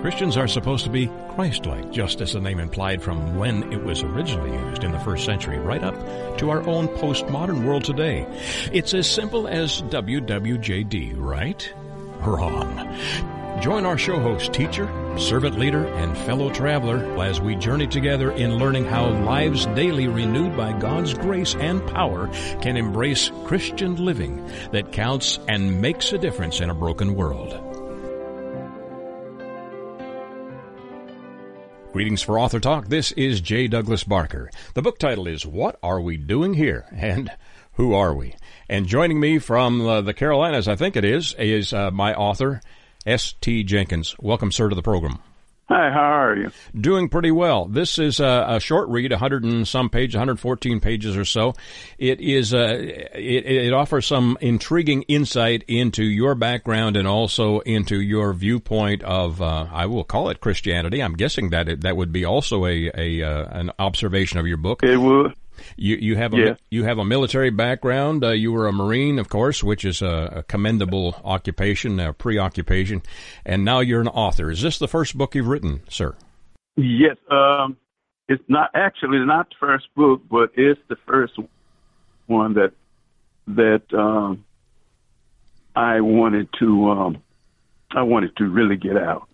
Christians are supposed to be Christ-like, just as the name implied from when it was originally used in the first century, right up to our own postmodern world today. It's as simple as WWJD, right? Wrong. Join our show host, teacher, servant leader, and fellow traveler as we journey together in learning how lives daily renewed by God's grace and power can embrace Christian living that counts and makes a difference in a broken world. Greetings for Author Talk. This is J. Douglas Barker. The book title is What Are We Doing Here? And Who Are We? And joining me from uh, the Carolinas, I think it is, is uh, my author, S.T. Jenkins. Welcome, sir, to the program. Hi, how are you? Doing pretty well. This is a, a short read, 100 and some pages, 114 pages or so. It is uh, it, it offers some intriguing insight into your background and also into your viewpoint of uh, I will call it Christianity. I'm guessing that it, that would be also a, a uh, an observation of your book. It would. You you have a Yeah. you have a military background. Uh, you were a marine, of course, which is a, a commendable occupation, a preoccupation, and now you're an author. Is this the first book you've written, sir? Yes. Um, it's not actually not the first book, but it's the first one that that um, I wanted to um, I wanted to really get out.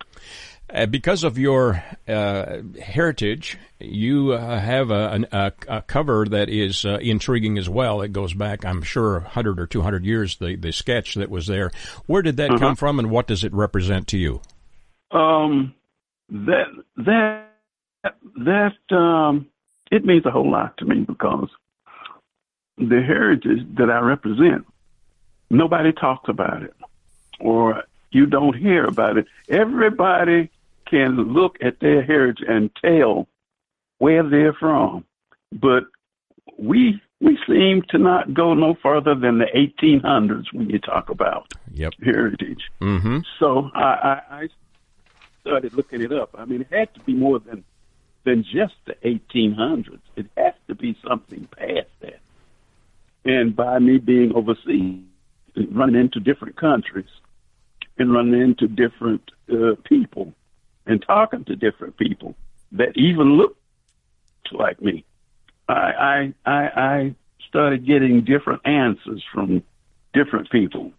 Uh, because of your uh, heritage, you uh, have a, an- a, a cover that is uh, intriguing as well. It goes back, I'm sure, 100 or 200 years, the, the sketch that was there. Where did that come from and what does it represent to you? Um, that that that um, it means a whole lot to me because the heritage that I represent, nobody talks about it, or you don't hear about it. Everybody can look at their heritage and tell where they're from, but we we seem to not go no further than the 1800s when you talk about Yep. heritage. Mm-hmm. So I, I, I started looking it up. I mean, it had to be more than than just the 1800s. It has to be something past that. And by me being overseas, running into different countries, and running into different uh, people, and talking to different people that even look like me, I, I, I, I started getting different answers from different people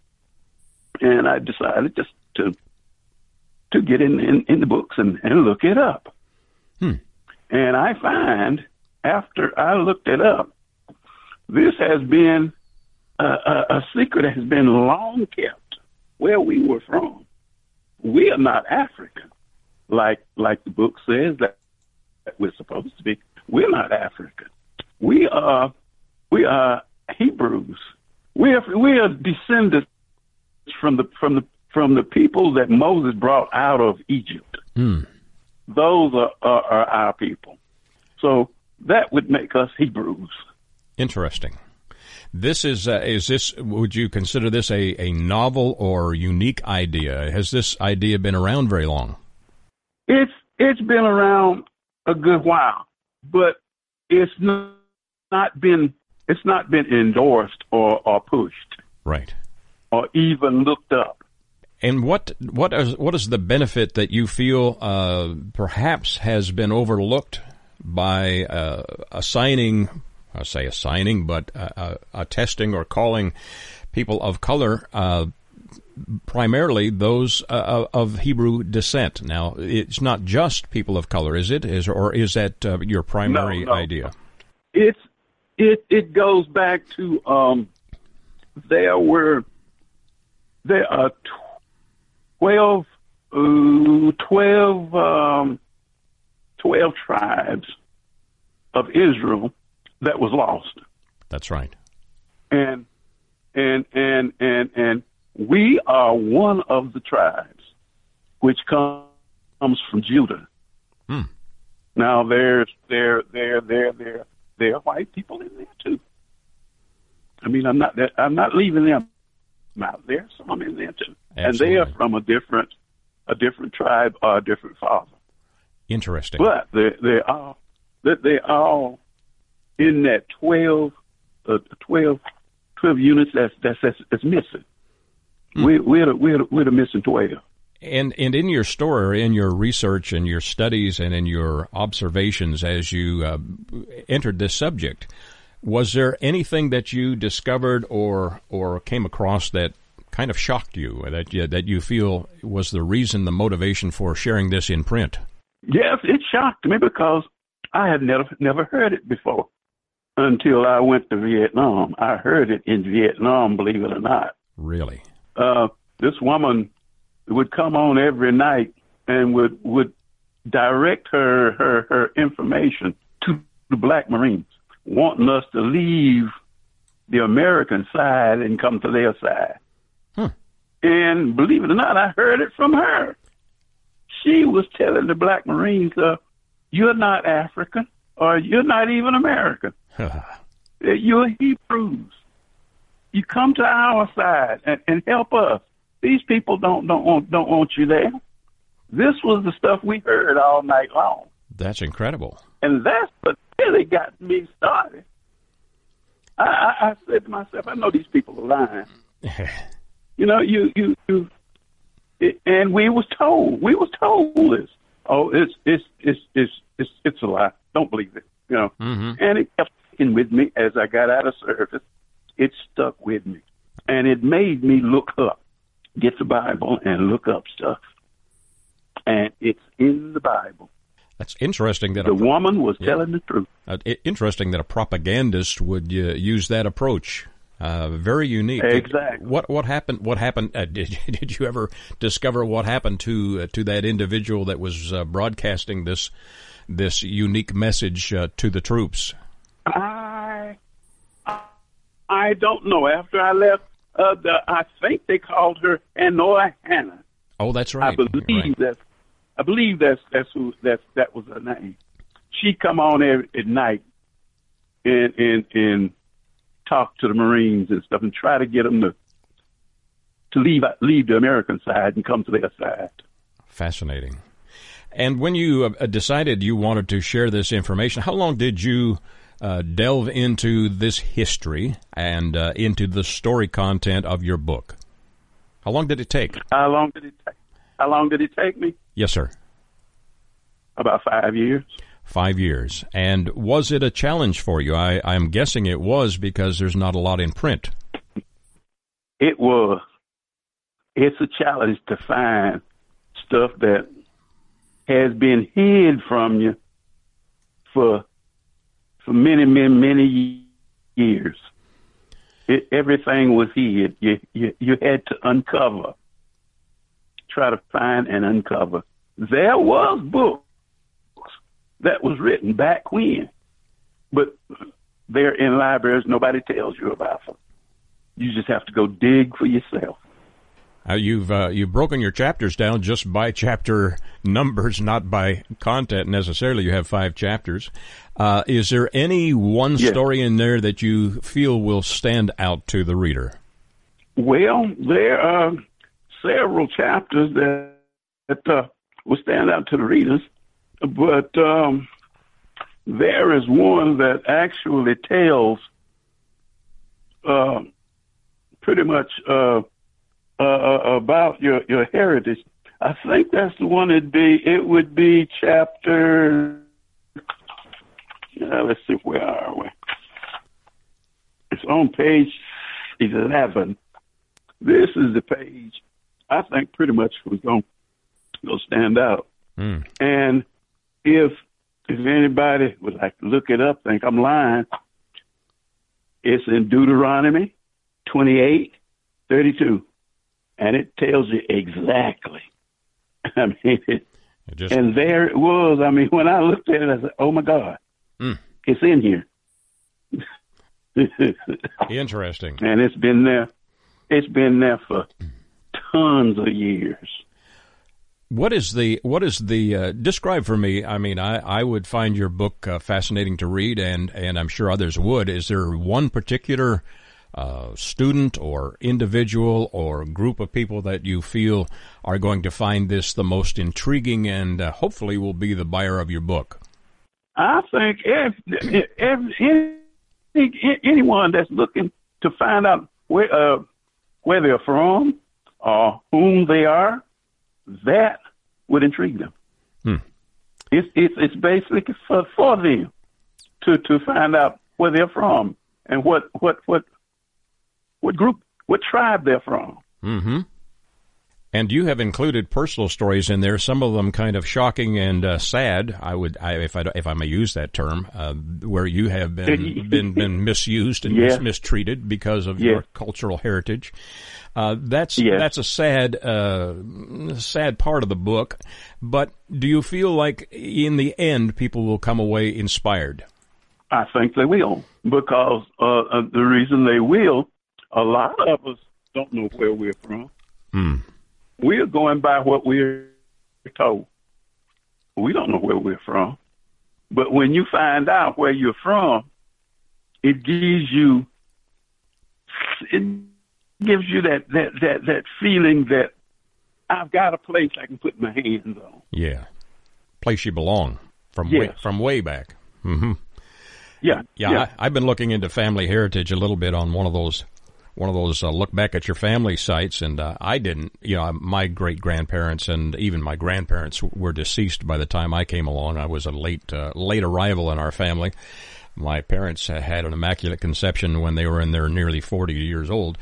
and I decided just to to get in in, in the books and, and look it up. Hmm. And I find after I looked it up, this has been a, a, a secret that has been long kept where we were from. We are not African, like like the book says that, we're supposed to be. We're not African. We are we are Hebrews. We are we are descendants from the from the from the people that Moses brought out of Egypt. Hmm. Those are, are, are our people. So that would make us Hebrews. Interesting. This is uh, is this would you consider this a, a novel or unique idea? Has this idea been around very long? It's it's been around a good while, but it's not, not been it's not been endorsed or, or pushed Right. or even looked up. And what what is what is the benefit that you feel uh, perhaps has been overlooked by uh, assigning, I say assigning, but uh, uh, attesting or calling people of color, uh, primarily those uh, of Hebrew descent? Now, it's not just people of color, is it? Is or is that uh, your primary No, no. idea? It's it it goes back to um there were there are tw- 12, uh, 12, um, 12 tribes of Israel that was lost. That's right. And, and, and, and, and we are one of the tribes which com- comes from Judah. Hmm. Now there's, there, there, there, there, there are white people in there too. I mean, I'm not, I'm not leaving them out. There's some in there too, and they are from a different, a different tribe or a different father. Interesting. But they they all they they all in that 12, uh, 12, 12 units that's that's that's, that's missing. We we're the, we're the, we're the missing twelve. And and in your story, in your research and your studies and in your observations as you uh, entered this subject, was there anything that you discovered or or came across that kind of shocked you that you, that you feel was the reason, the motivation for sharing this in print? Yes, it shocked me because I had never never heard it before until I went to Vietnam. I heard it in Vietnam, believe it or not. Really? Uh, this woman would come on every night and would would direct her her her information to the black marines wanting us to leave the american side and come to their side. Hmm. and believe it or not i heard it from her. She was telling the black marines uh, you're not african or you're not even american. You're hebrews you come to our side and, and help us these people don't don't want don't want you there. This was the stuff we heard all night long. That's incredible. And that's what really got me started. I, I, I said to myself, I know these people are lying. you know, you you you, it, and we was told we was told this. Oh, it's it's it's it's it's it's a lie. Don't believe it. You know, mm-hmm. and it kept sticking with me as I got out of service. It stuck with me, and it made me look up get the Bible and look up stuff. And it's in the Bible. That's interesting that the a, woman was yeah. telling the truth. Uh, interesting that a propagandist would uh, use that approach. Uh, very unique. Exactly. What what happened? What happened? Uh, did did you ever discover what happened to uh, to that individual that was uh, broadcasting this this unique message to the troops? I I don't know. After I left uh, the, I think they called her Hanoi Hannah. Oh, that's right. I believe right. that's I believe that's that's who that's that was her name. She come on every, at night and and and talk to the Marines and stuff and try to get them to to leave leave the American side and come to their side. Fascinating. And when you uh, decided you wanted to share this information, how long did you uh, delve into this history and uh, into the story content of your book. How long did it take? How long did it take? How long did it take me? Yes, sir. About five years. Five years. And was it a challenge for you? I, I'm guessing it was because there's not a lot in print. It was. It's a challenge to find stuff that has been hid from you for for many, many, many years. It, everything was hid. You, you, you had to uncover, try to find and uncover. There was books that was written back when, but they're in libraries. Nobody tells you about them. You just have to go dig for yourself. Uh, you've uh, you've broken your chapters down just by chapter numbers, not by content necessarily. You have five chapters. Uh, is there any one yes. story in there that you feel will stand out to the reader? Well, there are several chapters that, that uh, will stand out to the readers, but um, there is one that actually tells uh, pretty much uh, uh, uh, about your your heritage. I think that's the one. It'd be it would be chapter. Uh, let's see, where are we? It's on page eleven. This is the page I think pretty much was going to stand out. Mm. And if if anybody would like to look it up, think I'm lying, it's in Deuteronomy twenty eight thirty two and it tells you exactly. I mean, it, it just, and there it was. I mean, when I looked at it, I said, "Oh my God, mm. it's in here." Interesting. And it's been there. It's been there for tons of years. What is the what is the uh, describe for me? I mean, I, I would find your book uh, fascinating to read, and and I'm sure others would. Is there one particular uh, student or individual or group of people that you feel are going to find this the most intriguing and uh, hopefully will be the buyer of your book? I think if, if, if, anyone that's looking to find out where uh, where they're from or whom they are, that would intrigue them. Hmm. It's, it's it's basically for for them to to find out where they're from and what what what what group what tribe they're from. Mm-hmm. And you have included personal stories in there. Some of them kind of shocking and uh, sad. I would, I, if I if I may use that term, uh, where you have been been been misused and mis- mistreated because of your cultural heritage. Uh, that's that's a sad uh, sad part of the book. But do you feel like in the end people will come away inspired? I think they will because uh, uh, the reason they will, a lot of us don't know where we're from. Hmm. We are going by what we're told. We don't know where we're from. But when you find out where you're from, it gives you it gives you that that that that feeling that I've got a place I can put my hands on. Yeah, place you belong from yes. way, from way back. Mm-hmm. Yeah, yeah. yeah. I, have been looking into family heritage a little bit on one of those one of those uh, look back at your family sites, and uh, I didn't. You know, my great grandparents and even my grandparents were deceased by the time I came along. I was a late uh, late arrival in our family. My parents had an immaculate conception when they were in their nearly 40 years old.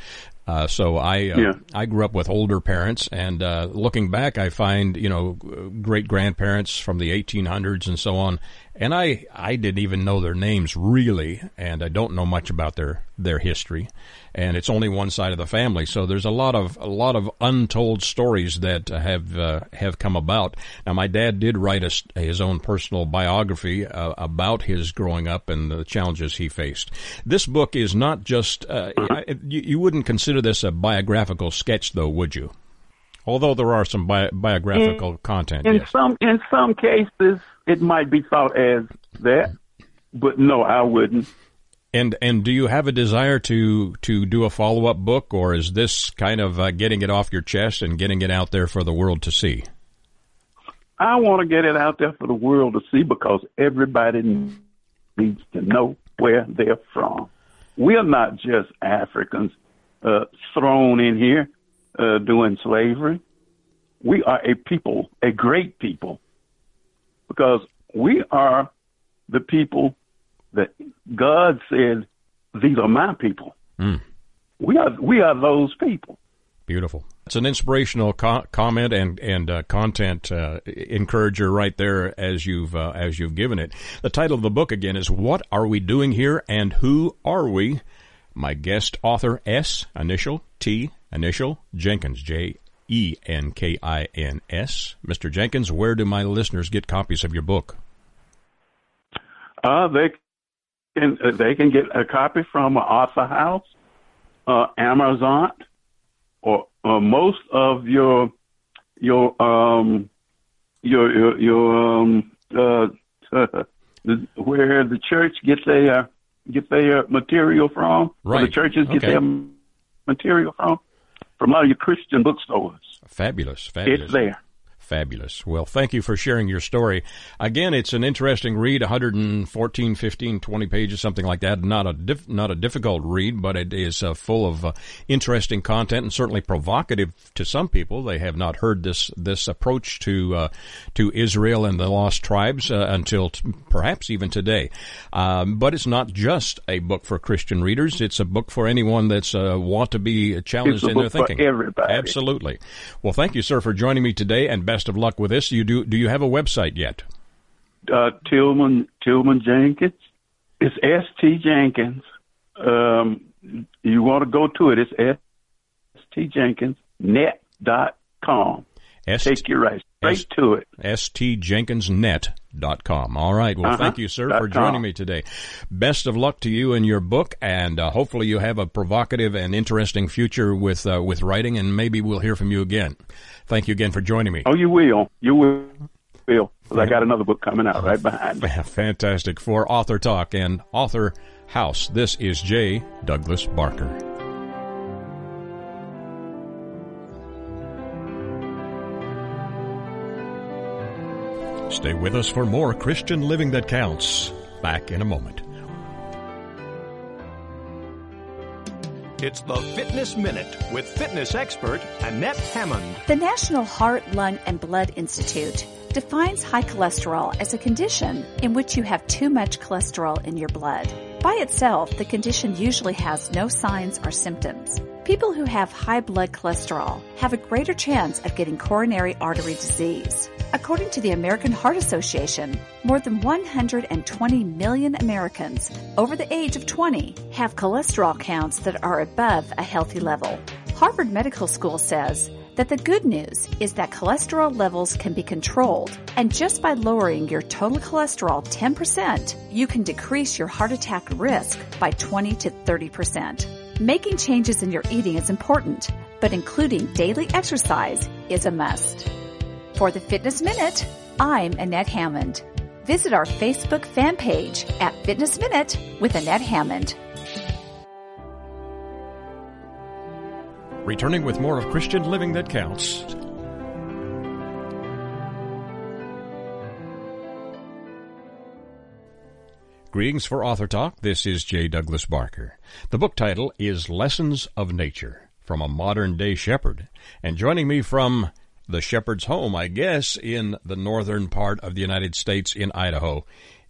Uh, so I uh, yeah. I grew up with older parents, and uh, looking back, I find you know great grandparents from the 1800s and so on, and I I didn't even know their names really, and I don't know much about their their history, and it's only one side of the family, so there's a lot of a lot of untold stories that have uh, have come about. Now, my dad did write a, his own personal biography uh, about his growing up and the challenges he faced. This book is not just uh, you, you wouldn't consider this a biographical sketch, though, would you? Although there are some bi- biographical in, content. In yes. some in some cases, it might be thought as that, but no, I wouldn't. And and do you have a desire to to do a follow up book, or is this kind of uh, getting it off your chest and getting it out there for the world to see? I want to get it out there for the world to see because everybody needs to know where they're from. We are not just Africans uh, thrown in here uh, doing slavery. We are a people, a great people, because we are the people that God said, "These are my people." Mm. We are we are those people. Beautiful. It's an inspirational co- comment and and uh, content uh, encourager right there as you've uh, as you've given it. The title of the book again is "What Are We Doing Here and Who Are We?" My guest author S initial T initial Jenkins J E N K I N S. Mr. Jenkins, where do my listeners get copies of your book? Uh, they can uh, they can get a copy from Author House, uh, Amazon, or, or most of your your um your your, your um uh, the, where the church gets their get their material from. Right. Where the churches get Okay. their material from. From a lot of your Christian bookstores. Fabulous, fabulous. It's there. Fabulous. Well, thank you for sharing your story. Again, it's an interesting read, 114, 15, 20 pages, something like that. Not a not a difficult read, but it is uh, full of uh, interesting content and certainly provocative to some people. They have not heard this this approach to uh, to Israel and the lost tribes uh, until t- perhaps even today. Um, but it's not just a book for Christian readers. It's a book for anyone that's uh, want to be challenged It's a in their thinking. everybody. Absolutely. Well, thank you, sir, for joining me today, and best of luck with this. You do? Do you have a website yet? uh, Tillman Tillman Jenkins. It's S T Jenkins. Um, you want to go to it? It's S T Jenkins net dot com. S- Take you right straight S- to it. stjenkinsnet.com. All right. Well, Uh-huh. thank you, sir, Dot for joining com. me today. Best of luck to you and your book, and uh, hopefully you have a provocative and interesting future with uh, with writing, and maybe we'll hear from you again. Thank you again for joining me. Oh, you will. You will. Will. I got another book coming out right behind. me. Fantastic. For Author Talk and Author House, this is J. Douglas Barker. Stay with us for more Christian Living That Counts. Back in a moment. It's the Fitness Minute with fitness expert Annette Hammond. The National Heart, Lung, and Blood Institute defines high cholesterol as a condition in which you have too much cholesterol in your blood. By itself, the condition usually has no signs or symptoms. People who have high blood cholesterol have a greater chance of getting coronary artery disease. According to the American Heart Association, more than 120 million Americans over the age of 20 have cholesterol counts that are above a healthy level. Harvard Medical School says that the good news is that cholesterol levels can be controlled, and just by lowering your total cholesterol 10%, you can decrease your heart attack risk by 20 to 30%. Making changes in your eating is important, but including daily exercise is a must. For the Fitness Minute, I'm Annette Hammond. Visit our Facebook fan page at Fitness Minute with Annette Hammond. Returning with more of Christian Living That Counts. Greetings for Author Talk. This is J. Douglas Barker. The book title is Lessons of Nature from a Modern Day Shepherd. And joining me from the shepherd's home, I guess, in the northern part of the United States in Idaho,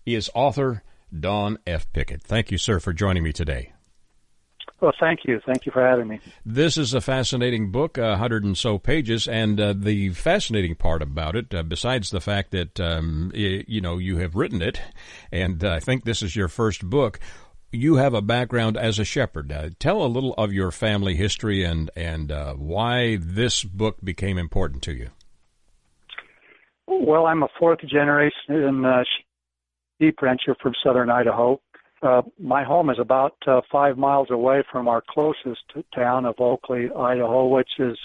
is author Don F. Pickett. Thank you, sir, for joining me today. Well, thank you. Thank you for having me. This is a fascinating book, a hundred and so pages, and uh, the fascinating part about it, uh, besides the fact that um, you know you have written it, and uh, I think this is your first book. You have a background as a shepherd. Uh, tell a little of your family history and and uh, why this book became important to you. Well, I'm a fourth generation uh, sheep rancher from southern Idaho. Uh, my home is about uh, five miles away from our closest town of Oakley, Idaho, which is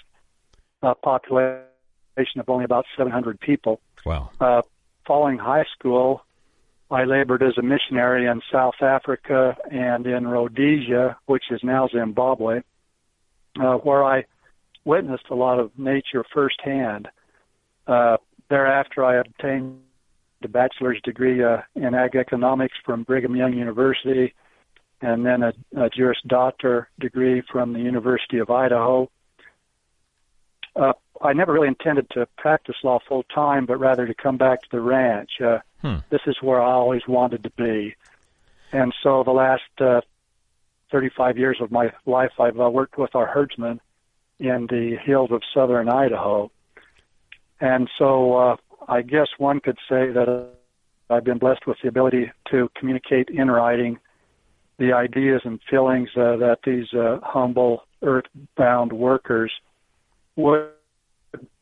a population of only about 700 people. Wow. Uh, following high school, I labored as a missionary in South Africa and in Rhodesia, which is now Zimbabwe, uh, where I witnessed a lot of nature firsthand. Uh, thereafter, I obtained a bachelor's degree uh, in ag economics from Brigham Young University, and then a, a Juris Doctor degree from the University of Idaho. Uh, I never really intended to practice law full time, but rather to come back to the ranch. Uh, hmm. This is where I always wanted to be. And so the last uh, 35 years of my life, I've uh, worked with our herdsmen in the hills of southern Idaho. And so uh, I guess one could say that I've been blessed with the ability to communicate in writing the ideas and feelings uh, that these uh, humble earthbound workers would,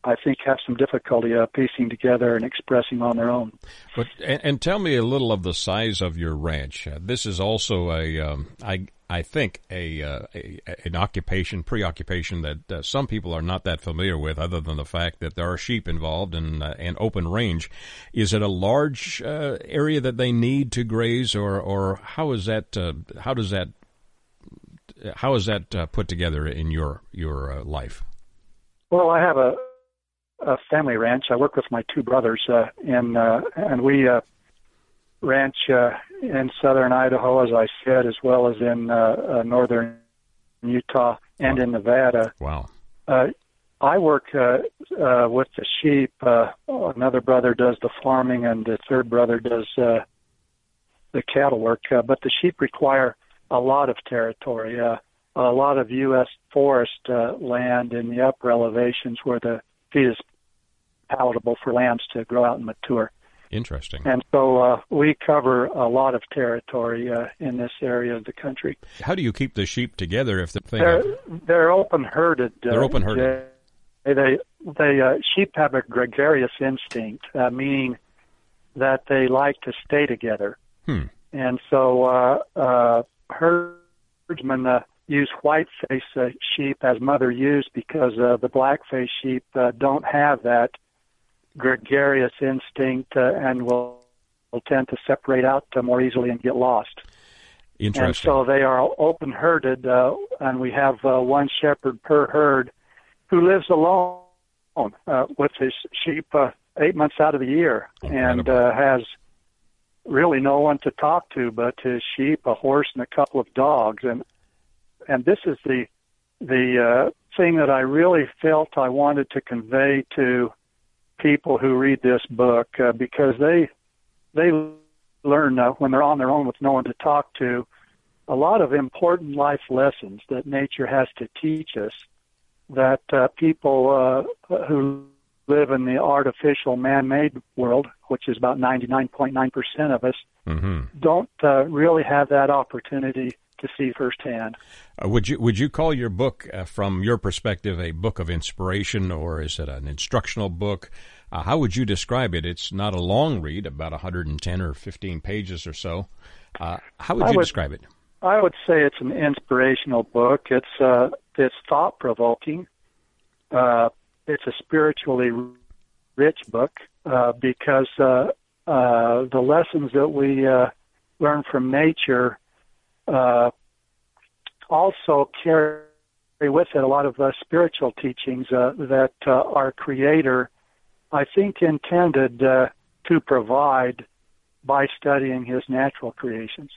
I think, have some difficulty uh, piecing together and expressing on their own. But and, and, tell me a little of the size of your ranch. Uh, this is also a, um, I I think a, uh, a, an occupation, preoccupation that uh, some people are not that familiar with, other than the fact that there are sheep involved in uh, an open range. Is it a large uh, area that they need to graze, or or how is that? Uh, how does that? How is that uh, put together in your your life? Well, I have a a family ranch. I work with my two brothers, and and we ranch uh, in southern Idaho, as I said, as well as in uh, uh, northern Utah and wow. in Nevada. Wow. Uh, I work uh, uh, with the sheep. Uh, another brother does the farming, and the third brother does uh, the cattle work. Uh, but the sheep require a lot of territory, uh, a lot of U.S. forest uh, land in the upper elevations where the feed is palatable for lambs to grow out and mature. Interesting. And so uh, we cover a lot of territory uh, in this area of the country. How do you keep the sheep together if the thing? They're, they're open herded. Uh, they're open herded. They they uh, sheep have a gregarious instinct, uh, meaning that they like to stay together. Hmm. And so uh, uh, herdsmen uh, use whiteface uh, sheep as mother ewes because uh, the blackface sheep uh, don't have that gregarious instinct uh, and will, will tend to separate out uh, more easily and get lost. Interesting. And so they are open herded, uh, and we have uh, one shepherd per herd who lives alone uh, with his sheep uh, eight months out of the year Incredible. and uh, has really no one to talk to but his sheep, a horse, and a couple of dogs. And and this is the the uh, thing that I really felt I wanted to convey to people who read this book uh, because they they learn uh, when they're on their own with no one to talk to a lot of important life lessons that nature has to teach us that uh, people uh, who live in the artificial man-made world, which is about 99.9% of us, mm-hmm. don't uh, really have that opportunity to see firsthand. Uh, would you would you call your book, uh, from your perspective, a book of inspiration, or is it an instructional book? Uh, how would you describe it? It's not a long read, about 110 or 15 pages or so. Uh, how would you would, describe it? I would say it's an inspirational book. It's uh, it's thought provoking. Uh, it's a spiritually rich book uh, because uh, uh, the lessons that we uh, learn from nature uh, also carry with it a lot of uh, spiritual teachings uh, that uh, our Creator, I think, intended uh, to provide by studying His natural creations.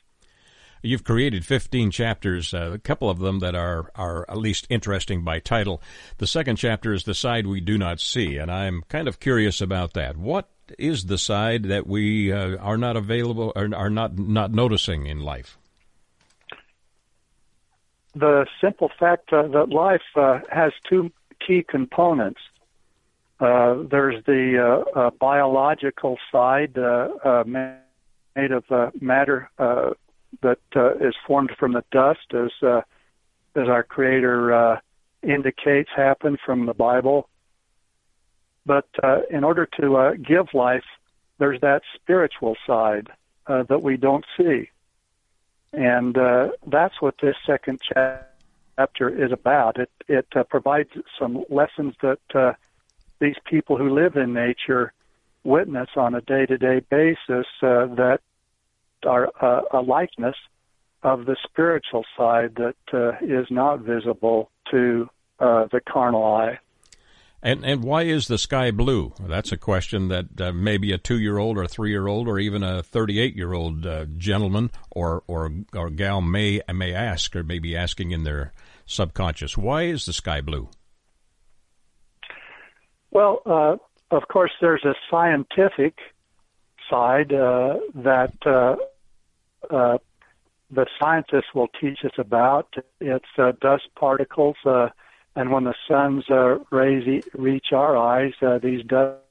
You've created 15 chapters, uh, a couple of them that are, are at least interesting by title. The second chapter is The Side We Do Not See, and I'm kind of curious about that. What is the side that we uh, are not available or are not, not noticing in life? The simple fact uh, that life uh, has two key components. Uh, there's the uh, biological side made of matter that uh, is formed from the dust, as uh, as our Creator uh, indicates, happened from the Bible. But uh, in order to uh, give life, there's that spiritual side uh, that we don't see, and uh, that's what this second chapter is about. It it uh, provides some lessons that uh, these people who live in nature witness on a day-to-day basis uh, that are uh, a likeness of the spiritual side that uh, is not visible to the carnal eye. And and why is the sky blue? That's a question that uh, maybe a two year old or three year old or even a thirty eight year old uh, gentleman or, or or gal may may ask or may be asking in their subconscious. Why is the sky blue? Well, uh, of course, there's a scientific side uh, that uh, uh, the scientists will teach us about. It's dust particles, and when the sun's uh, rays reach our eyes, uh, these dust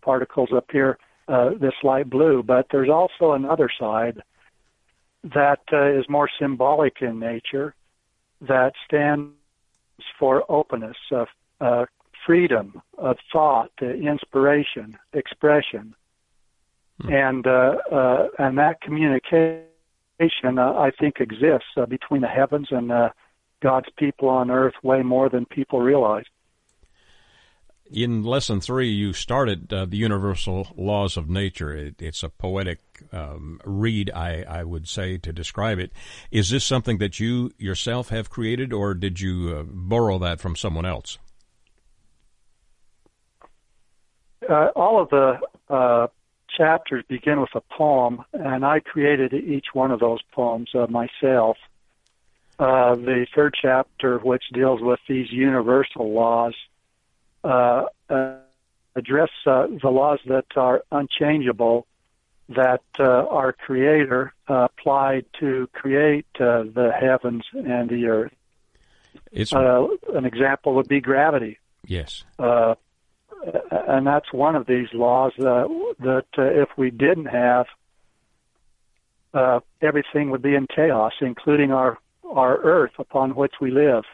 particles appear uh, this light blue. But there's also another side that uh, is more symbolic in nature, that stands for openness, uh, uh, freedom of thought, uh, inspiration, expression. Hmm. And uh, uh, and that communication, uh, I think, exists uh, between the heavens and uh, God's people on earth way more than people realize. In lesson three, you started uh, the universal laws of nature. It, it's a poetic um, read, I, I, would say, to describe it. Is this something that you yourself have created, or did you uh, borrow that from someone else? Uh, all of the uh, chapters begin with a poem, and I created each one of those poems uh, myself. Uh, the third chapter, which deals with these universal laws, uh, uh address uh, the laws that are unchangeable that uh, our Creator applied to create the heavens and the earth. an example would be gravity. Yes and that's one of these laws uh, that uh, if we didn't have, uh, everything would be in chaos, including our our earth upon which we live.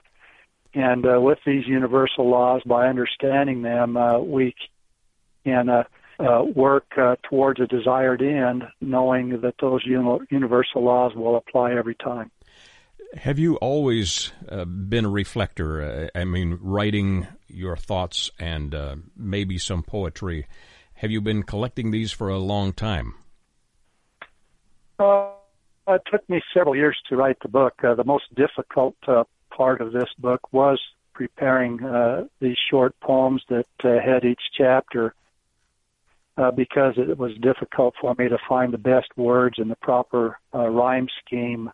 And uh, with these universal laws, by understanding them, uh, we can uh, uh, work uh, towards a desired end, knowing that those uni- universal laws will apply every time. Have you always uh, been a reflector? Uh, I mean, writing your thoughts and uh, maybe some poetry. Have you been collecting these for a long time? Uh, it took me several years to write the book. Uh, the most difficult uh, part of this book was preparing these short poems that had each chapter. because it was difficult for me to find the best words and the proper rhyme scheme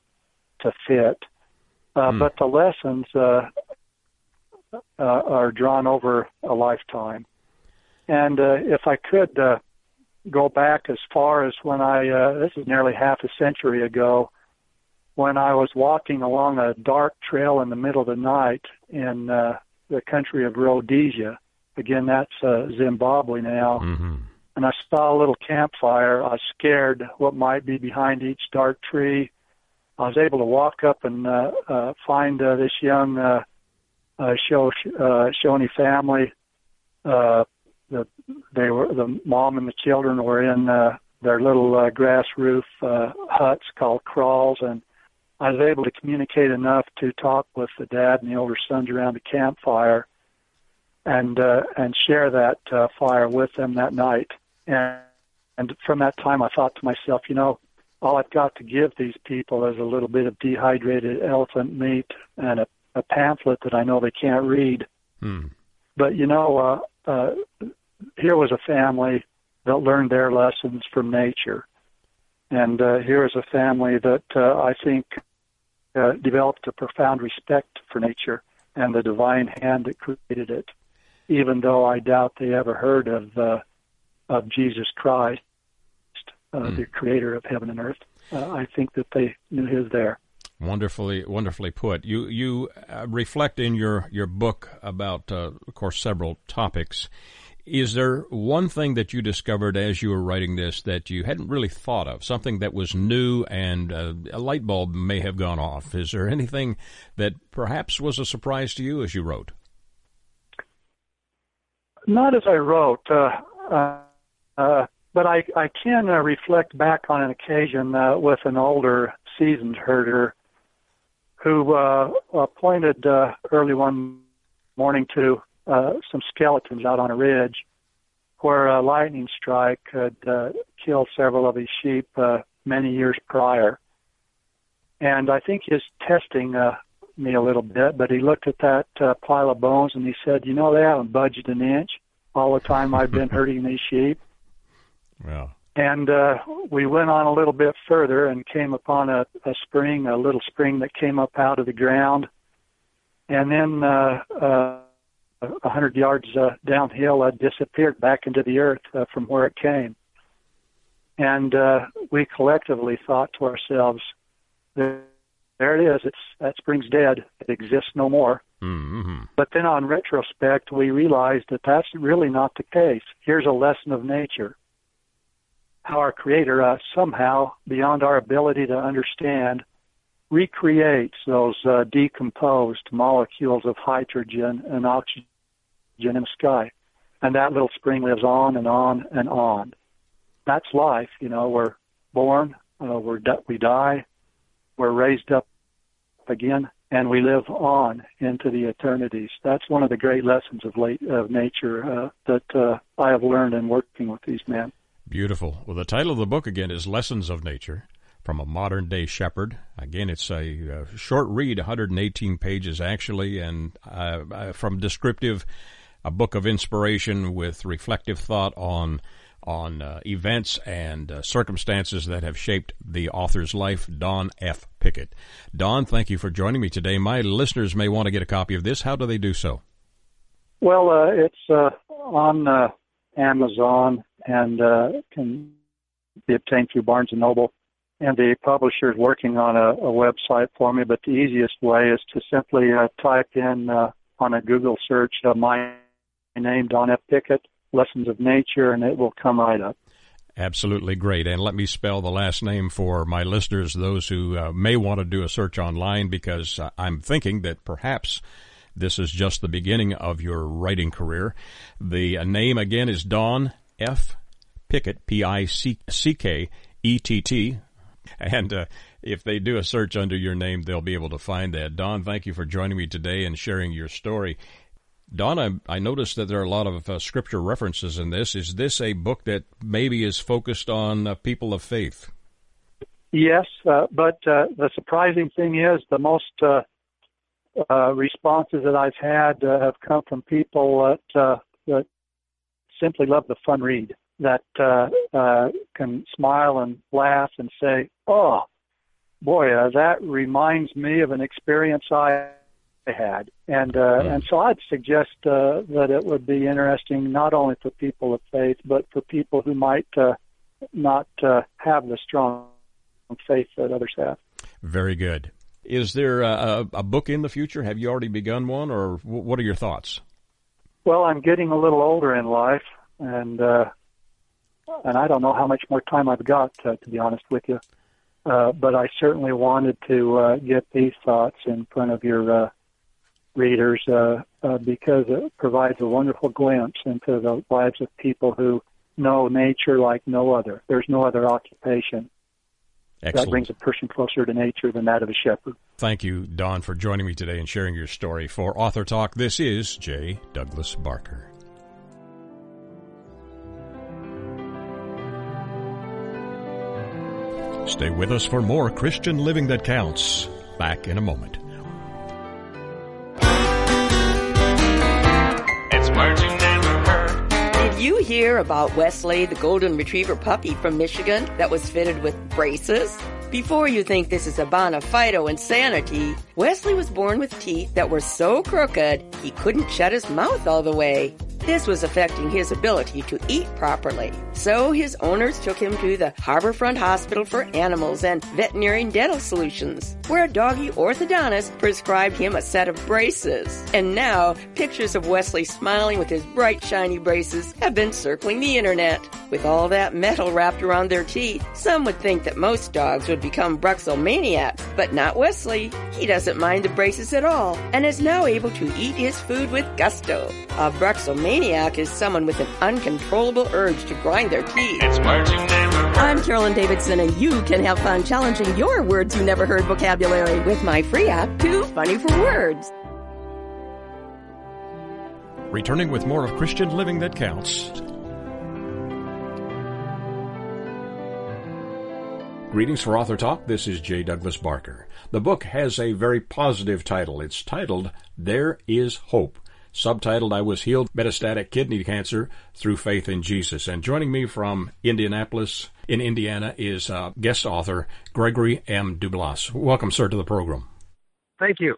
to fit. Uh, Hmm. But the lessons uh, uh, are drawn over a lifetime. And uh, if I could uh, go back as far as when I, uh, this is nearly half a century ago, when I was walking along a dark trail in the middle of the night in uh, the country of Rhodesia. Again, that's uh, Zimbabwe now. hmm And I saw a little campfire. I was scared what might be behind each dark tree. I was able to walk up and uh, uh, find uh, this young uh, uh, Sho- uh, family. Uh, the, they were the mom and the children were in uh, their little uh, grass roof uh, huts called kraals, and I was able to communicate enough to talk with the dad and the older sons around the campfire, and uh, and share that uh, fire with them that night. And and from that time, I thought to myself, you know, all I've got to give these people is a little bit of dehydrated elephant meat and a, a pamphlet that I know they can't read. Hmm. But you know, uh, uh, here was a family that learned their lessons from nature, and uh, here is a family that uh, I think uh, developed a profound respect for nature and the divine hand that created it. Even though I doubt they ever heard of uh, of Jesus Christ, uh, Hmm. the Creator of heaven and earth, uh, I think that they knew His there. Wonderfully, wonderfully put. You you uh, reflect in your your book about, uh, of course, several topics. Is there one thing that you discovered as you were writing this that you hadn't really thought of? Something that was new and uh, a light bulb may have gone off. Is there anything that perhaps was a surprise to you as you wrote? Not as I wrote, uh, uh, uh, but I, I can uh, reflect back on an occasion uh, with an older, seasoned herder who pointed early one morning to uh, some skeletons out on a ridge where a lightning strike had uh, killed several of his sheep uh, many years prior. And I think he's testing uh, me a little bit, but he looked at that uh, pile of bones and he said, "You know, they haven't budged an inch all the time I've been herding these sheep." Well, And uh, we went on a little bit further and came upon a, a spring, a little spring that came up out of the ground. And then uh, uh, a hundred yards uh, downhill, uh, disappeared back into the earth uh, from where it came. And uh, we collectively thought to ourselves, there, it is. It's that spring's dead. It exists no more. mm-hmm. But then on retrospect, we realized that that's really not the case. Here's a lesson of nature. How our Creator, uh, somehow, beyond our ability to understand, recreates those uh, decomposed molecules of hydrogen and oxygen in the sky. And that little spring lives on and on and on. That's life, you know. We're born, uh, we're we die, we're raised up again, and we live on into the eternities. That's one of the great lessons of late of nature uh, that uh, I have learned in working with these men. Beautiful. Well, the title of the book again is Lessons of Nature from a Modern Day Shepherd. Again, it's a, uh short read, 118 pages actually, and uh, uh, from descriptive, a book of inspiration with reflective thought on on uh, events and uh, circumstances that have shaped the author's life. Don F. Pickett. Don, thank you for joining me today. My listeners may want to get a copy of this. How do they do so? Well, uh, it's uh, on Amazon and can be obtained through Barnes and Noble. And the publisher is working on a, a website for me. But the easiest way is to simply uh, type in uh, on a Google search uh, my name, Don F. Pickett, Lessons of Nature, and it will come right up. Absolutely great. And let me spell the last name for my listeners, those who uh, may want to do a search online, because uh, I'm thinking that perhaps this is just the beginning of your writing career. The uh, name again is Don F. Pickett, P-I-C-K-E-T-T. And uh, if they do a search under your name, they'll be able to find that. Don, thank you for joining me today and sharing your story. Don, I, I noticed that there are a lot of uh, scripture references in this. Is this a book that maybe is focused on uh, people of faith? Yes, uh, but uh, the surprising thing is the most uh, responses that I've had have come from people that that simply love the fun read, that uh, uh, can smile and laugh and say, "Oh, boy, uh, that reminds me of an experience I had, and uh, mm. and so I'd suggest uh, that it would be interesting not only for people of faith, but for people who might uh, not uh, have the strong faith that others have. Very good. Is there a, a, book in the future? Have you already begun one, or what are your thoughts? Well, I'm getting a little older in life, and uh, and I don't know how much more time I've got, uh, to be honest with you. Uh, but I certainly wanted to uh, get these thoughts in front of your uh, readers uh, uh, because it provides a wonderful glimpse into the lives of people who know nature like no other. There's no other occupation Excellent. that brings a person closer to nature than that of a shepherd. Thank you, Don, for joining me today and sharing your story. For Author Talk, this is J. Douglas Barker. Stay with us for more Christian Living That Counts. Back in a moment. It's words you never heard. Did you hear about Wesley, the golden retriever puppy from Michigan that was fitted with braces? Before you think this is a bona fide insanity, Wesley was born with teeth that were so crooked he couldn't shut his mouth all the way. This was affecting his ability to eat properly. So his owners took him to the Harborfront Hospital for Animals and Veterinary Dental Solutions, where a doggy orthodontist prescribed him a set of braces. And now, pictures of Wesley smiling with his bright, shiny braces have been circling the internet. With all that metal wrapped around their teeth, some would think that most dogs would become bruxomaniacs, but not Wesley. He doesn't mind the braces at all and is now able to eat his food with gusto. A bruxomaniac is someone with an uncontrollable urge to grind their teeth. It's words you never heard. I'm Carolyn Davidson, and you can have fun challenging your words you never heard vocabulary with my free app, Too Funny for Words. Returning with more of Christian Living That Counts. Greetings for Author Talk. This is J. Douglas Barker. The book has a very positive title. It's titled There is Hope. Subtitled I Was Healed Metastatic Kidney Cancer Through Faith in Jesus. And joining me from Indianapolis in Indiana is uh, guest author Gregory M. Doublas. Welcome, sir, to the program. Thank you.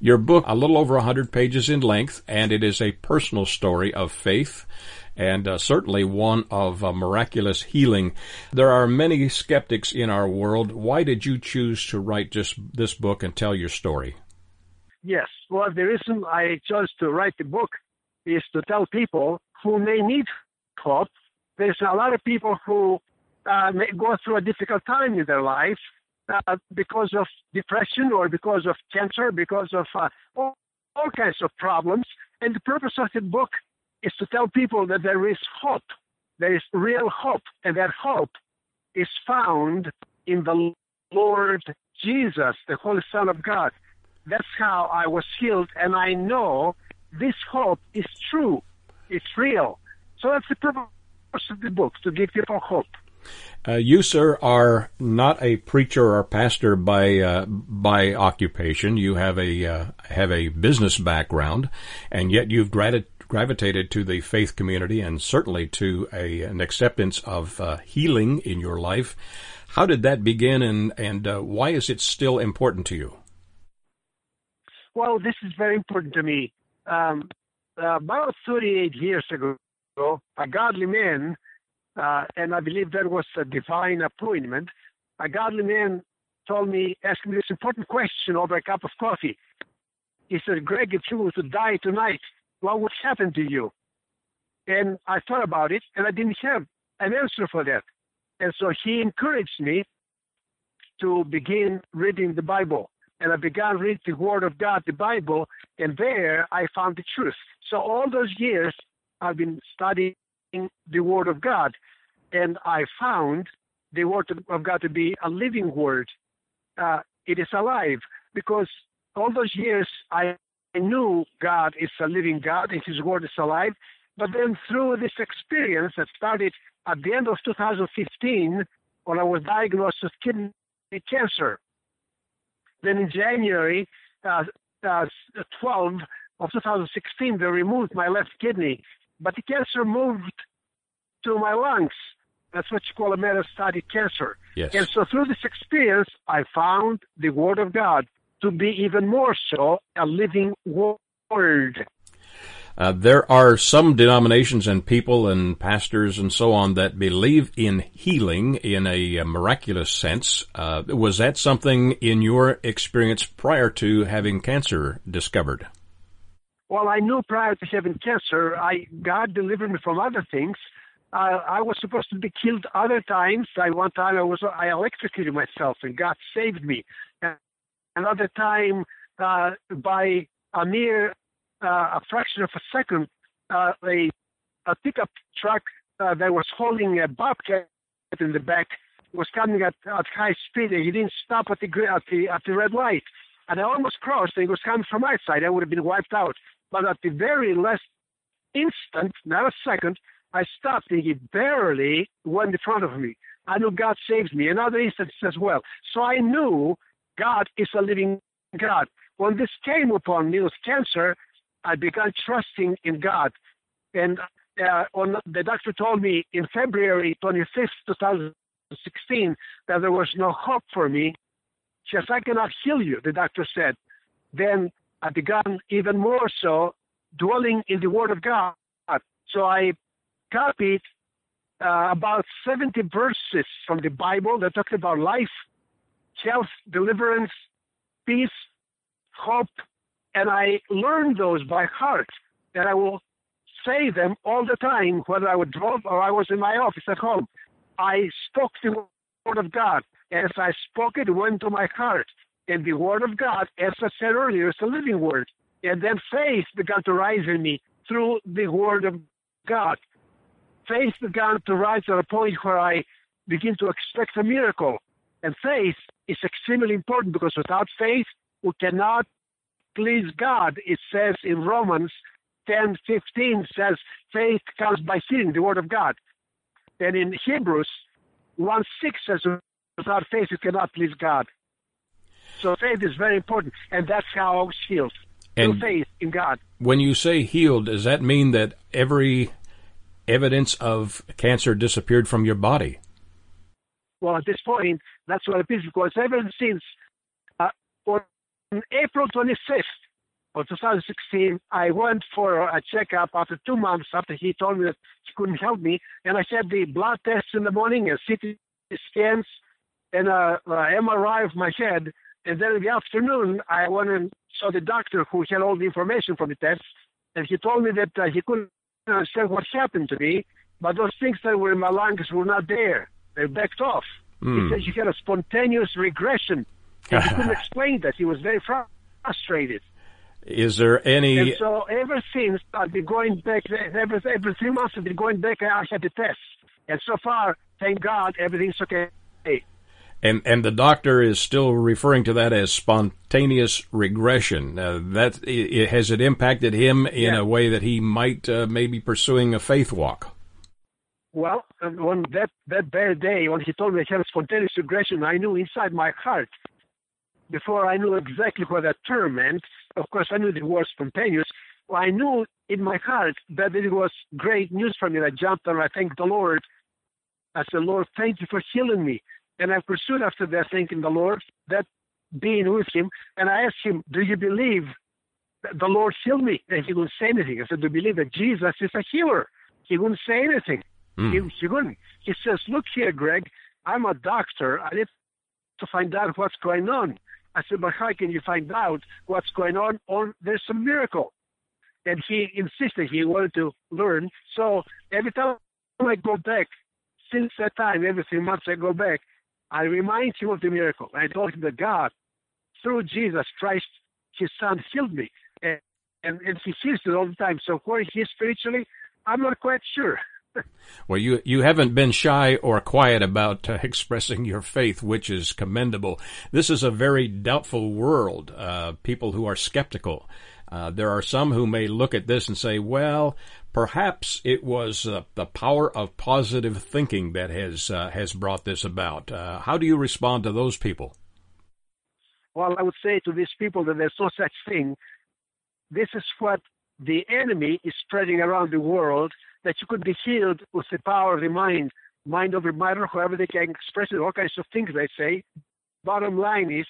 Your book, a little over 100 pages in length, and it is a personal story of faith and uh, certainly one of uh, miraculous healing. There are many skeptics in our world. Why did you choose to write just this book and tell your story? Yes. Well, the reason I chose to write the book is to tell people who may need hope. There's a lot of people who uh, may go through a difficult time in their life uh, because of depression or because of cancer, because of uh, all, all kinds of problems. And the purpose of the book is to tell people that there is hope. There is real hope, and that hope is found in the Lord Jesus, the Holy Son of God. That's how I was healed, and I know this hope is true. It's real. So that's the purpose of the book, to give people hope. Uh, you, sir, are not a preacher or pastor by uh, by occupation. You have a uh, have a business background, and yet you've gravitated to the faith community and certainly to a, an acceptance of uh, healing in your life. How did that begin, and and uh, why is it still important to you? Well, this is very important to me. Um, uh, about 38 years ago, a godly man, uh, and I believe that was a divine appointment, a godly man told me, asked me this important question over a cup of coffee. He said, Greg, if you were to die tonight, what would happen to you? And I thought about it, and I didn't have an answer for that. And so he encouraged me to begin reading the Bible. And I began reading the Word of God, the Bible, and there I found the truth. So all those years I've been studying the Word of God, and I found the Word of God to be a living Word. Uh, it is alive because all those years I knew God is a living God and His Word is alive. But then through this experience that started at the end of 2015, when I was diagnosed with kidney cancer, then in January uh, uh, 12 of 2016, they removed my left kidney, but the cancer moved to my lungs. That's what you call a metastatic cancer. Yes. And so through this experience, I found the Word of God to be even more so a living Word. Uh, there are some denominations and people and pastors and so on that believe in healing in a, a miraculous sense. Uh, was that something in your experience prior to having cancer discovered? Well, I knew prior to having cancer, I God delivered me from other things. Uh, I was supposed to be killed other times. I one time I was I electrocuted myself and God saved me. Another time, uh, by a mere uh, a fraction of a second, uh, a a pickup truck uh, that was holding a bobcat in the back was coming at, at high speed and he didn't stop at the at the at the red light. And I almost crossed and he was coming from my side. I would have been wiped out. But at the very last instant, not a second, I stopped and he barely went in front of me. I knew God saved me. In other instances as well. So I knew God is a living God. When this came upon me with cancer, I began trusting in God. And uh, on, the doctor told me in February 25th, 2016, that there was no hope for me. Just I cannot heal you, the doctor said. Then I began even more so dwelling in the Word of God. So I copied uh, about 70 verses from the Bible that talked about life, health, deliverance, peace, hope, and I learned those by heart. And I will say them all the time, whether I would drove or I was in my office at home. I spoke the Word of God. As I spoke it, it went to my heart. And the Word of God, as I said earlier, is a living Word. And then faith began to rise in me through the Word of God. Faith began to rise to a point where I begin to expect a miracle. And faith is extremely important because without faith, we cannot please God. It says in Romans 10 15 says, faith comes by seeing the Word of God. And in Hebrews 1 6 says, without faith, you cannot please God. So faith is very important, and that's how I was healed. And- through faith in God. When you say healed, does that mean that every evidence of cancer disappeared from your body? Well, at this point, that's what it is because ever since uh, on April 25th of 2016, I went for a checkup after two months after he told me that he couldn't help me, and I had the blood tests in the morning and CT scans and a, a MRI of my head, and then in the afternoon, I went and saw the doctor who had all the information from the tests, and he told me that uh, he couldn't understand what happened to me, but those things that were in my lungs were not there. They backed off. Hmm. He said he had a spontaneous regression. He couldn't explain that. He was very frustrated. Is there any And so ever since, I've been going back, every, every three months I've been going back, I had the tests. And so far, thank God, everything's okay. and and the doctor is still referring to that as spontaneous regression. Uh, that i i has it impacted him in Yeah. a way that he might uh, maybe pursuing a faith walk? Well, and on that, that very day, when he told me I had spontaneous regression, I knew inside my heart, before I knew exactly what that term meant, of course, I knew the word spontaneous. Well, I knew in my heart that it was great news for me. I jumped and I thanked the Lord. I said, Lord, thank you for healing me. And I pursued after that, thanking the Lord, that being with him. And I asked him, Do you believe that the Lord healed me? And he wouldn't say anything. I said, Do you believe that Jesus is a healer? He wouldn't say anything. Hmm. He, he wouldn't. He says, Look here, Greg, I'm a doctor. I need to find out what's going on. I said, But how can you find out what's going on? Or there's a miracle. And he insisted he wanted to learn. So every time I go back, since that time, every three months I go back, I remind him of the miracle. I told him that God, through Jesus Christ, his son healed me. And, and, and he sees it all the time. So where he is spiritually, I'm not quite sure. Well, you you haven't been shy or quiet about uh, expressing your faith, which is commendable. This is a very doubtful world. Uh, people who are skeptical. Uh, there are some who may look at this and say, "Well, perhaps it was uh, the power of positive thinking that has uh, has brought this about." Uh, how do you respond to those people? Well, I would say to these people that there's no such thing. This is what the enemy is spreading around the world that you could be healed with the power of the mind. mind over matter, however they can express it, all kinds of things they say. Bottom line is,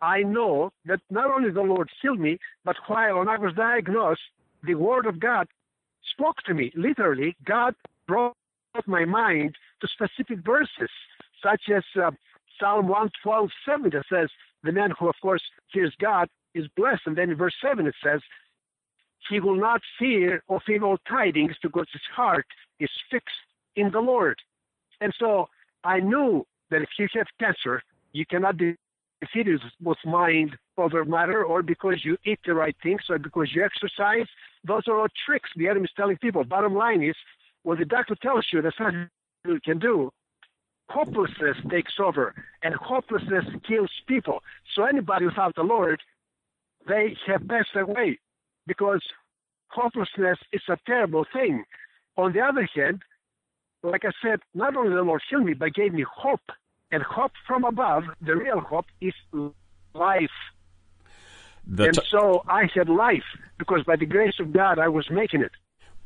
I know that not only the Lord healed me, but while I was diagnosed, the Word of God spoke to me. Literally, God brought my mind to specific verses, such as uh, Psalm 112, 7, that says, The man who, of course, fears God is blessed. And then in verse 7, it says, He will not fear of evil tidings because his heart is fixed in the Lord. And so I knew that if you have cancer, you cannot be defeated with mind over matter or because you eat the right things or because you exercise. Those are all tricks the enemy is telling people. Bottom line is, when the doctor tells you that's not you can do, hopelessness takes over, and hopelessness kills people. So anybody without the Lord, they have passed away because hopelessness is a terrible thing. On the other hand, like I said, not only the Lord healed me, but gave me hope. And hope from above, the real hope, is life. The and so I had life because by the grace of God, I was making it.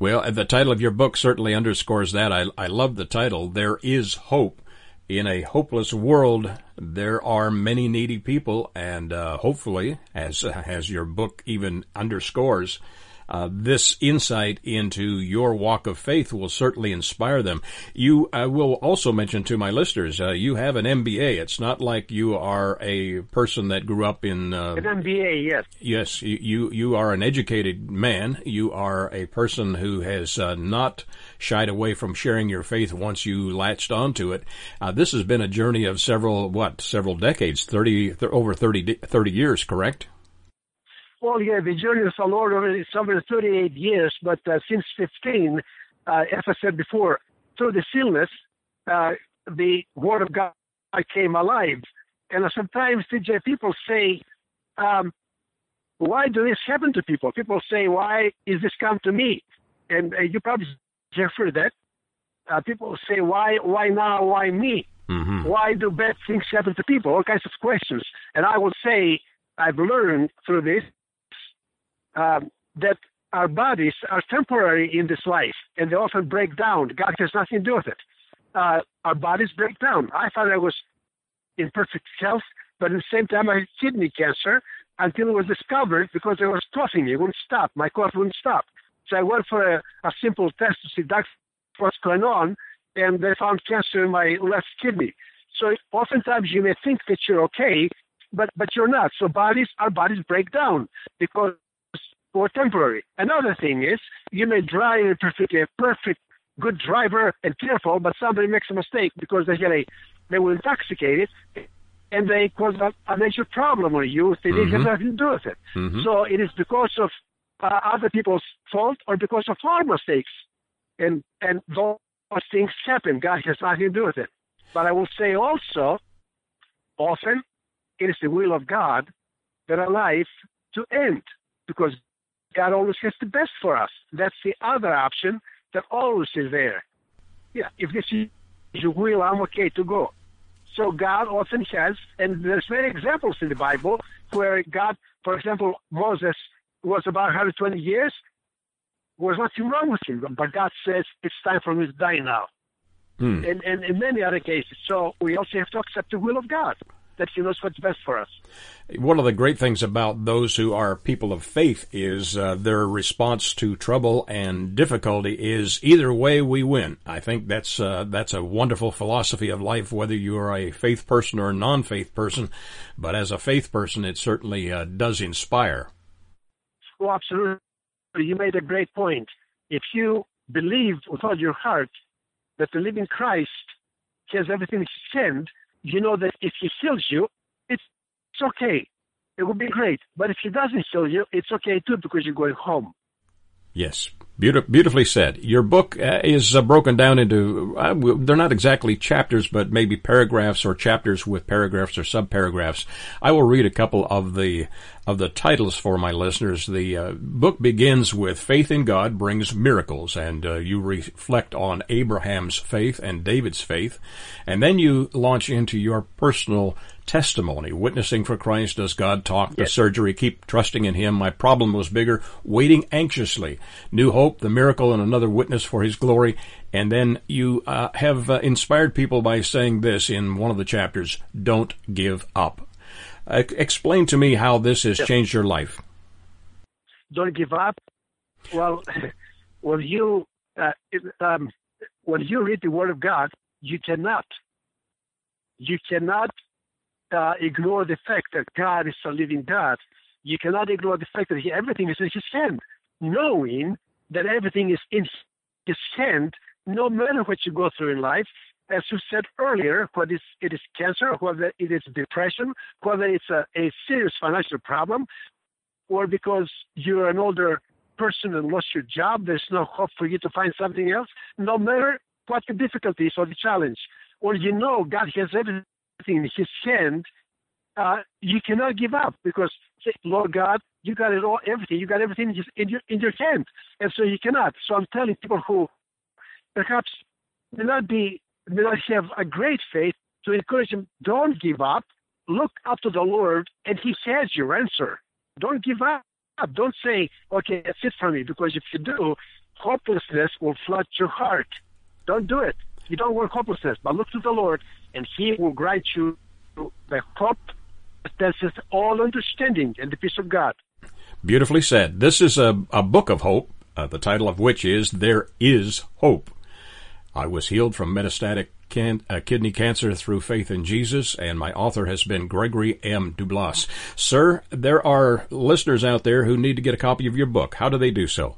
well, the title of your book certainly underscores that. I, I love the title. There is hope. In a hopeless world, there are many needy people, and uh, hopefully, as as your book even underscores, uh, this insight into your walk of faith will certainly inspire them. You I will also mention to my listeners, uh, you have an MBA. It's not like you are a person that grew up in uh, An MBA, yes. Yes, you you you are an educated man. You are a person who has uh, not shied away from sharing your faith once you latched onto it. Uh, this has been a journey of several what several decades, thirty over 30, 30 years, correct? Well, yeah, the journey of the Lord is over 38 years, but uh, since 15, uh, as I said before, through this illness, uh, the Word of God came alive. And sometimes, TJ, people say, um, why do this happen to people? People say, why is this come to me? And uh, you probably heard that. Uh, people say, why, why now, why me? Mm-hmm. Why do bad things happen to people? All kinds of questions. And I would say, I've learned through this um, that our bodies are temporary in this life and they often break down. God has nothing to do with it. Uh, our bodies break down. I thought I was in perfect health, but at the same time I had kidney cancer until it was discovered because it was coughing. It wouldn't stop. My cough wouldn't stop. So I went for a, a simple test to see doctor what's going on, and they found cancer in my left kidney. So oftentimes you may think that you're okay, but but you're not. So bodies, our bodies break down because we're temporary. Another thing is you may drive a perfect, a perfect good driver and careful, but somebody makes a mistake because they get a they were intoxicated and they cause a, a major problem on you. They didn't have nothing to do with it. Mhm. So it is because of uh, other people's fault or because of our mistakes, and and those things happen. God has nothing to do with it. But I will say also, often it is the will of God that our life to end because God always has the best for us. That's the other option that always is there. Yeah, if this is your will, I'm okay to go. So God often has, and there's many examples in the Bible where God, for example, Moses was about 120 years. There was nothing wrong with him, but God says it's time for me to die now. Hmm. And, and in many other cases. So we also have to accept the will of God, that He knows what's best for us. One of the great things about those who are people of faith is uh, their response to trouble and difficulty is either way we win. I think that's uh, that's a wonderful philosophy of life, whether you are a faith person or a non-faith person. But as a faith person, it certainly uh, does inspire. Well, absolutely. You made a great point. If you believe with all your heart that the living Christ has everything sent, you know that if He heals you, it's, it's okay. It would be great. But if He doesn't heal you, it's okay too because you're going home. Yes, Beauti- beautifully said. Your book uh, is uh, broken down into, uh, they're not exactly chapters, but maybe paragraphs or chapters with paragraphs or subparagraphs. I will read a couple of the of the titles for my listeners. The uh, book begins with faith in God brings miracles, and uh, you reflect on Abraham's faith and David's faith, and then you launch into your personal testimony, witnessing for Christ. Does God talk? Yes. The surgery, keep trusting in Him. My problem was bigger, waiting anxiously. New hope, the miracle, and another witness for His glory. And then you uh, have uh, inspired people by saying this in one of the chapters: "Don't give up." Uh, explain to me how this has changed your life. Don't give up. Well, when you uh, um, when you read the Word of God, you cannot you cannot uh, ignore the fact that God is a living God. You cannot ignore the fact that he, everything is in His hand, knowing that everything is in His hand, no matter what you go through in life as you said earlier, whether it is cancer, whether it is depression, whether it's a, a serious financial problem, or because you're an older person and lost your job, there's no hope for you to find something else, no matter what the difficulties or the challenge, or you know God has everything in His hand, uh, you cannot give up because, Lord God, you got it all, everything. You got everything in your in your hand, and so you cannot. So I'm telling people who perhaps may not be may not have a great faith to encourage them, don't give up. Look up to the Lord, and He has your answer. Don't give up. Don't say, okay, that's it for me, because if you do, hopelessness will flood your heart. Don't do it. You don't want hopelessness, but look to the Lord, and He will grant you the hope that passes all understanding and the peace of God. Beautifully said. This is a, a book of hope, uh, the title of which is There is Hope. I was healed from metastatic can, uh, kidney cancer through faith in Jesus, and my author has been Gregory M. Doublas. Sir, there are listeners out there who need to get a copy of your book. How do they do so?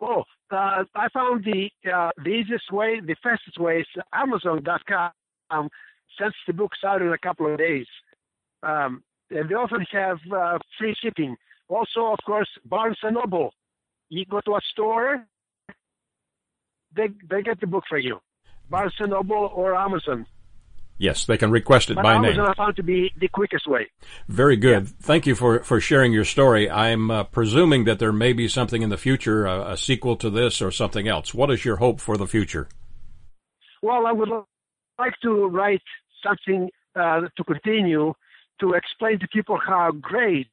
Oh, uh, I found the uh, the easiest way, the fastest way is Amazon.com. Um, sends the books out in a couple of days. Um, and they often have uh, free shipping. Also, of course, Barnes and Noble. You go to a store, they they get the book for you, Barnes and Noble or Amazon. Yes, they can request it but by Amazon name. I found to be the quickest way. Very good. Yeah. Thank you for, for sharing your story. I'm uh, presuming that there may be something in the future, uh, a sequel to this or something else. What is your hope for the future? Well, I would like to write something uh, to continue to explain to people how great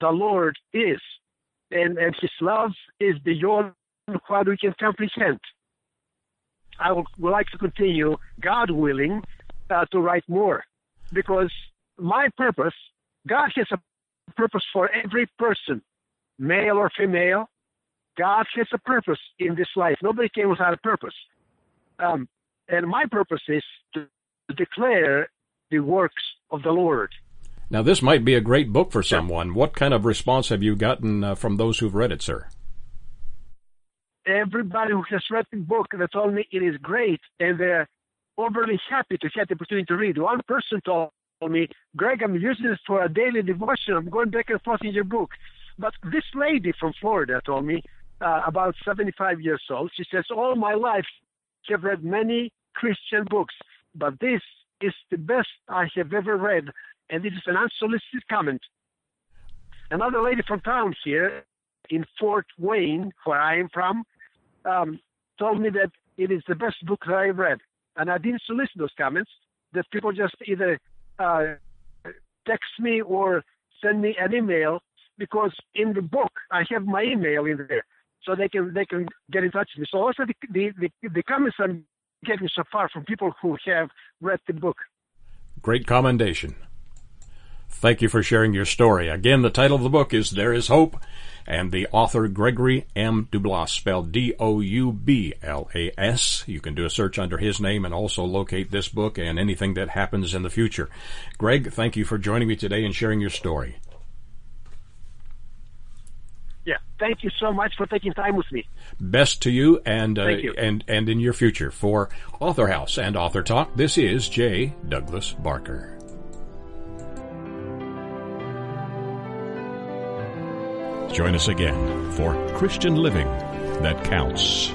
the Lord is, and, and His love is beyond what we can comprehend. I would, like to continue, God willing, uh, to write more. Because my purpose, God has a purpose for every person, male or female. God has a purpose in this life. Nobody came without a purpose. Um, and my purpose is to declare the works of the Lord. Now, this might be a great book for someone. What kind of response have you gotten uh, from those who've read it, sir? Everybody who has read the book that told me it is great and they're overly happy to have the opportunity to read. One person told me, Greg, I'm using this for a daily devotion. I'm going back and forth in your book. But this lady from Florida told me, uh, about 75 years old, she says, all my life I've read many Christian books, but this is the best I have ever read. And this is an unsolicited comment. Another lady from town here in Fort Wayne, where I am from, um, told me that it is the best book that I've read. And I didn't solicit those comments. That people just either uh, text me or send me an email because in the book I have my email in there, so they can they can get in touch with me. So also the the, the, the comments I'm getting so far from people who have read the book. Great commendation. Thank you for sharing your story. Again, the title of the book is There is Hope, and the author Gregory M. Doublas, spelled D-O-U-B-L-A-S. You can do a search under his name and also locate this book and anything that happens in the future. Greg, thank you for joining me today and sharing your story. Yeah, thank you so much for taking time with me. Best to you and uh, you. and and in your future for Author House and Author Talk. This is J. Douglas Barker. Join us again for Christian Living That Counts.